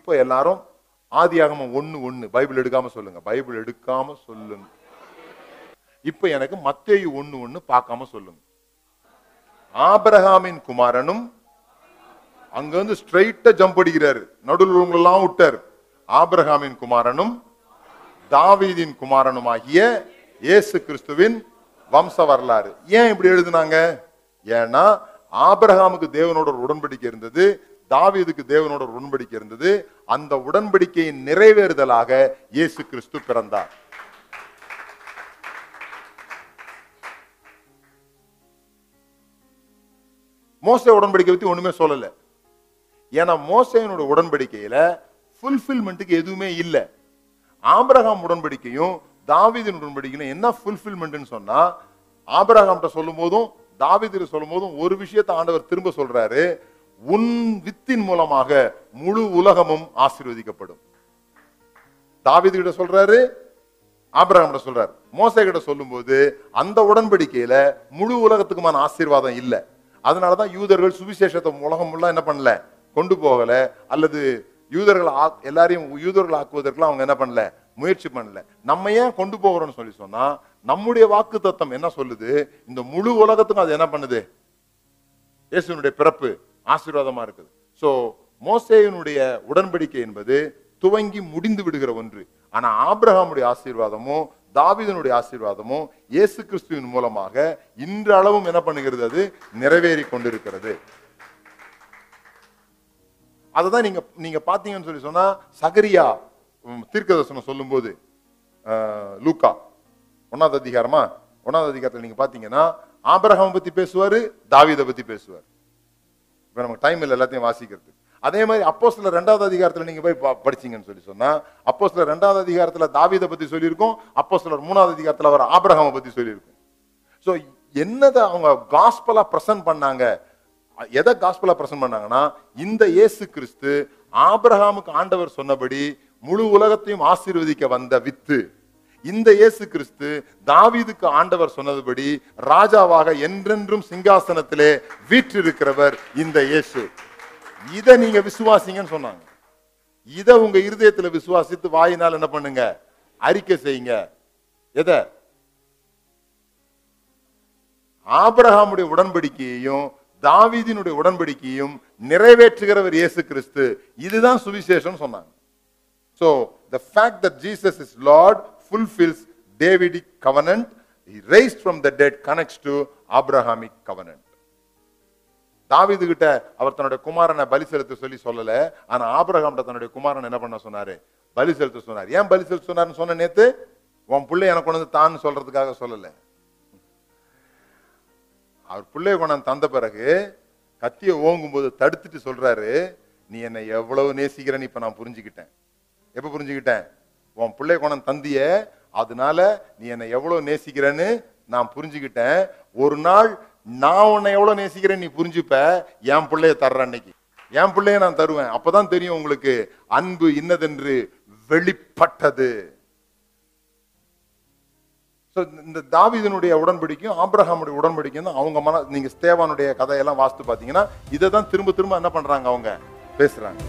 இப்போ எல்லாரும் ஆதியாகமம் ஒன்று ஒன்று பைபிள் எடுக்காம சொல்லுங்க. பைபிள் எடுக்காம சொல்லுங்க. இப்போ எனக்கு மத்தேயு ஒன்று ஒன்று பார்க்காம சொல்லுங்க. ஆபரகாமின் குமாரனும் அங்க வந்து ஸ்ட்ரைட்டா ஜம்ப் அடிக்கிறாரு. நடுவில் எல்லாம் விட்டாரு. ஆபிரகாமின் குமாரனும் தாவீதின் குமாரனும் ஆகிய இயேசு கிறிஸ்துவின் வம்ச வரலாறு. ஏன் இப்படி எழுதுனாங்க? ஏன்னா ஆபிரகாமுக்கு தேவனோட உடன்படிக்கை இருந்தது. தாவீதுக்கு தேவனோட ஒரு உடன்படிக்கை இருந்தது. அந்த உடன்படிக்கையின் நிறைவேறுதலாக இயேசு கிறிஸ்து பிறந்தார். மோசே உடன்படிக்கை பத்தி ஒண்ணுமே சொல்லல. ஏன்னா மோசையனோட உடன்படிக்கையில ஃபுல்ஃபில்மெண்ட்டுக்கு எதுவுமே இல்லை. ஆபிரகாம் உடன்படிக்கையும் தாவீதின் உடன்படிக்கையும் என்ன ஃபுல்ஃபில்மெண்ட்னு சொன்னா ஆபிரகாம்கிட்ட சொல்லும் போதும் தாவீதில சொல்லும் போதும் ஒரு விஷயத்தை ஆண்டவர் திரும்ப சொல்றாரு. உன் வித்தின் மூலமாக முழு உலகமும் ஆசீர்வதிக்கப்படும். தாவீது கிட்ட சொல்றாரு ஆபிரகம் கிட்ட சொல்றாரு. மோசை கிட்ட சொல்லும்போது அந்த உடன்படிக்கையில முழு உலகத்துக்குமான ஆசீர்வாதம் இல்லை. அதனாலதான் யூதர்கள் சுவிசேஷத்தை உலகம் ஃபுல்லா என்ன பண்ணல? கொண்டு போகல. அல்லது யூதர்கள் எல்லாரையும் யூதர்கள் ஆக்குவதற்குலாம் அவங்க என்ன பண்ணல? முயற்சி பண்ணல. நம்ம ஏன் கொண்டு போகிறோம்னு சொல்லி சொன்னா நம்முடைய வாக்கு தத்தம் என்ன சொல்லுது? இந்த முழு உலகத்துக்கும் அது என்ன பண்ணுது? இயேசுனுடைய பிறப்பு ஆசீர்வாதமாக இருக்குது. சோ மோசேயனுடைய உடன்படிக்கை என்பது துவங்கி முடிந்து விடுகிற ஒன்று. ஆனா ஆபிரகாமுடைய ஆசீர்வாதமும் தாவீதனுடைய ஆசீர்வாதமும் இயேசு கிறிஸ்துவின் மூலமாக இன்றளவும் என்ன பண்ணுகிறது அது? நிறைவேறி கொண்டிருக்கிறது. அததான் நீங்க நீங்க பாத்தீங்கன்னு சொல்லி சொன்னா சகரியா உம், சொல்லும் சொல்லும்போது ஆஹ், லூக்கா ஒன்னாவது அதிகாரமா? ஒன்னாவது அதிகாரத்தில் நீங்க பாத்தீங்கன்னா ஆபிரகாம் பத்தி பேசுவாரு தாவிதை பத்தி பேசுவார். இப்போ நமக்கு டைம் இல்லை எல்லாத்தையும் வாசிக்கிறதுக்கு. அதே மாதிரி அப்போ சில ரெண்டாவது அதிகாரத்தில் நீங்கள் போய் படிச்சிங்கன்னு படிச்சீங்கன்னு சொல்லி சொன்னால் அப்போ சில ரெண்டாவது அதிகாரத்தில் தாவீதை பற்றி சொல்லியிருக்கோம் அப்போ சிலர் மூணாவது அதிகாரத்தில் அவர் ஆபிரகாமை பற்றி சொல்லியிருக்கோம். ஸோ என்னதை அவங்க காஸ்பலாக ப்ரெசன்ட் பண்ணாங்க? எதை காஸ்பலாக ப்ரெசன்ட் பண்ணாங்கன்னா இந்த இயேசு கிறிஸ்து ஆபிரகாமுக்கு ஆண்டவர் சொன்னபடி முழு உலகத்தையும் ஆசீர்வதிக்க வந்த வித்து. இந்த இயேசு கிறிஸ்து தாவீதுக்கு ஆண்டவர் சொன்னதுபடி ராஜாவாக என்றென்றும் சிங்காசனத்திலே வீற்றிருக்கிறவர் இந்த இயேசு. இத நீங்க விசுவாசிங்கன்னு சொன்னாங்க. இத உங்க இருதயத்துல விசுவாசித்து வாயினால் என்ன பண்ணுங்க? அறிக்கை செய்யுங்க. எத? ஆபிரகாமுடைய உடன்படிக்கையையும் தாவீதினுடைய உடன்படிக்கையும் நிறைவேற்றுகிறவர் இயேசு கிறிஸ்து. இதுதான் சுவிசேஷம் சொன்னாங்க. So the fact that Jesus is Lord fulfills Davidic covenant. He raised from the dead connects to Abrahamic covenant. தாவிது கிட்ட அவர் தன்னுடைய குமாரனை பலி செலுத்த சொல்லி சொல்லல. ஆனா ஆபரகம் தன்னுடைய குமாரன் என்ன பண்ண சொன்னாரு? பலி செலுத்த சொன்னார். ஏன் பலி செலுத்த சொன்னார்னு சொன்ன நேத்து? உன் பிள்ளை எனக்கு கொண்டு வந்து தான் சொல்றதுக்காக சொல்லல. அவர் பிள்ளைய கொண்டாந்து தந்த பிறகு கத்தியை ஓங்கும் போது தடுத்துட்டு சொல்றாரு நீ என்னை எவ்வளவு நேசிக்கிறேன்னு இப்ப நான் புரிஞ்சுக்கிட்டேன். எப்ப புரிஞ்சுக்கிட்டேன்? உன் பிள்ளை கொண்டாந்து தந்திய அதனால நீ என்னை எவ்வளோ நேசிக்கிறேன்னு நான் புரிஞ்சுக்கிட்டேன். ஒரு நாள் நான் உன்னை எவ்வளோ நேசிக்கிறேன் நீ புரிஞ்சுப்ப என் பிள்ளைய தர்ற அன்னைக்கு. என் பிள்ளைய நான் தருவேன். அப்பதான் தெரியும் உங்களுக்கு அன்பு இன்னதென்று வெளிப்பட்டது. ஸோ இந்த தாவிதனுடைய உடன்படிக்கையும் ஆப்ரஹாமுடைய உடன்படிக்கையும் தான் அவங்க மன நீங்க ஸ்தேவானுடைய கதையெல்லாம் வாஸ்து பாத்தீங்கன்னா இதை தான் திரும்ப திரும்ப என்ன பண்றாங்க அவங்க? பேசுறாங்க.